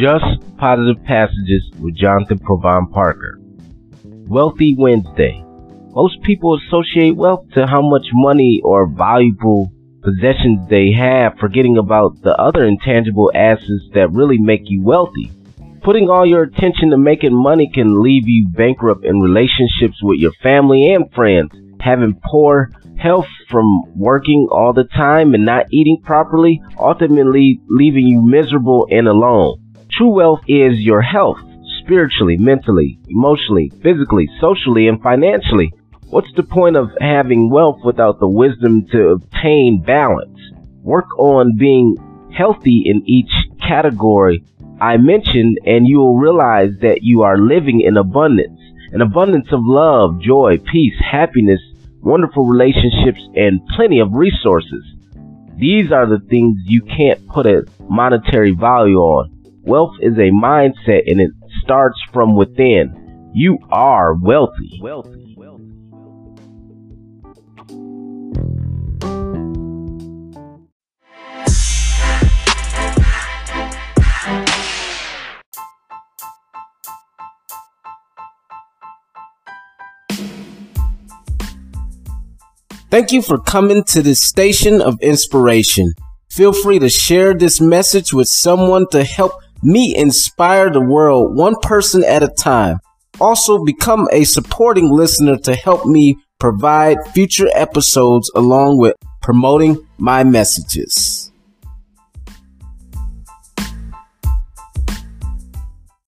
Just Positive Passages with Jonathan Provine Parker. Wealthy Wednesday. Most people associate wealth to how much money or valuable possessions they have, forgetting about the other intangible assets that really make you wealthy. Putting all your attention to making money can leave you bankrupt in relationships with your family and friends. Having poor health from working all the time and not eating properly, ultimately leaving you miserable and alone. True wealth is your health, spiritually, mentally, emotionally, physically, socially, and financially. What's the point of having wealth without the wisdom to obtain balance? Work on being healthy in each category I mentioned, and you will realize that you are living in abundance an abundance of love, joy, peace, happiness, wonderful relationships, and plenty of resources. These are the things you can't put a monetary value on. Wealth is a mindset and it starts from within. You are wealthy. Wealthy. Thank you for coming to this station of inspiration. Feel free to share this message with someone to help me inspire the world one person at a time. Also become a supporting listener to help me provide future episodes along with promoting my messages.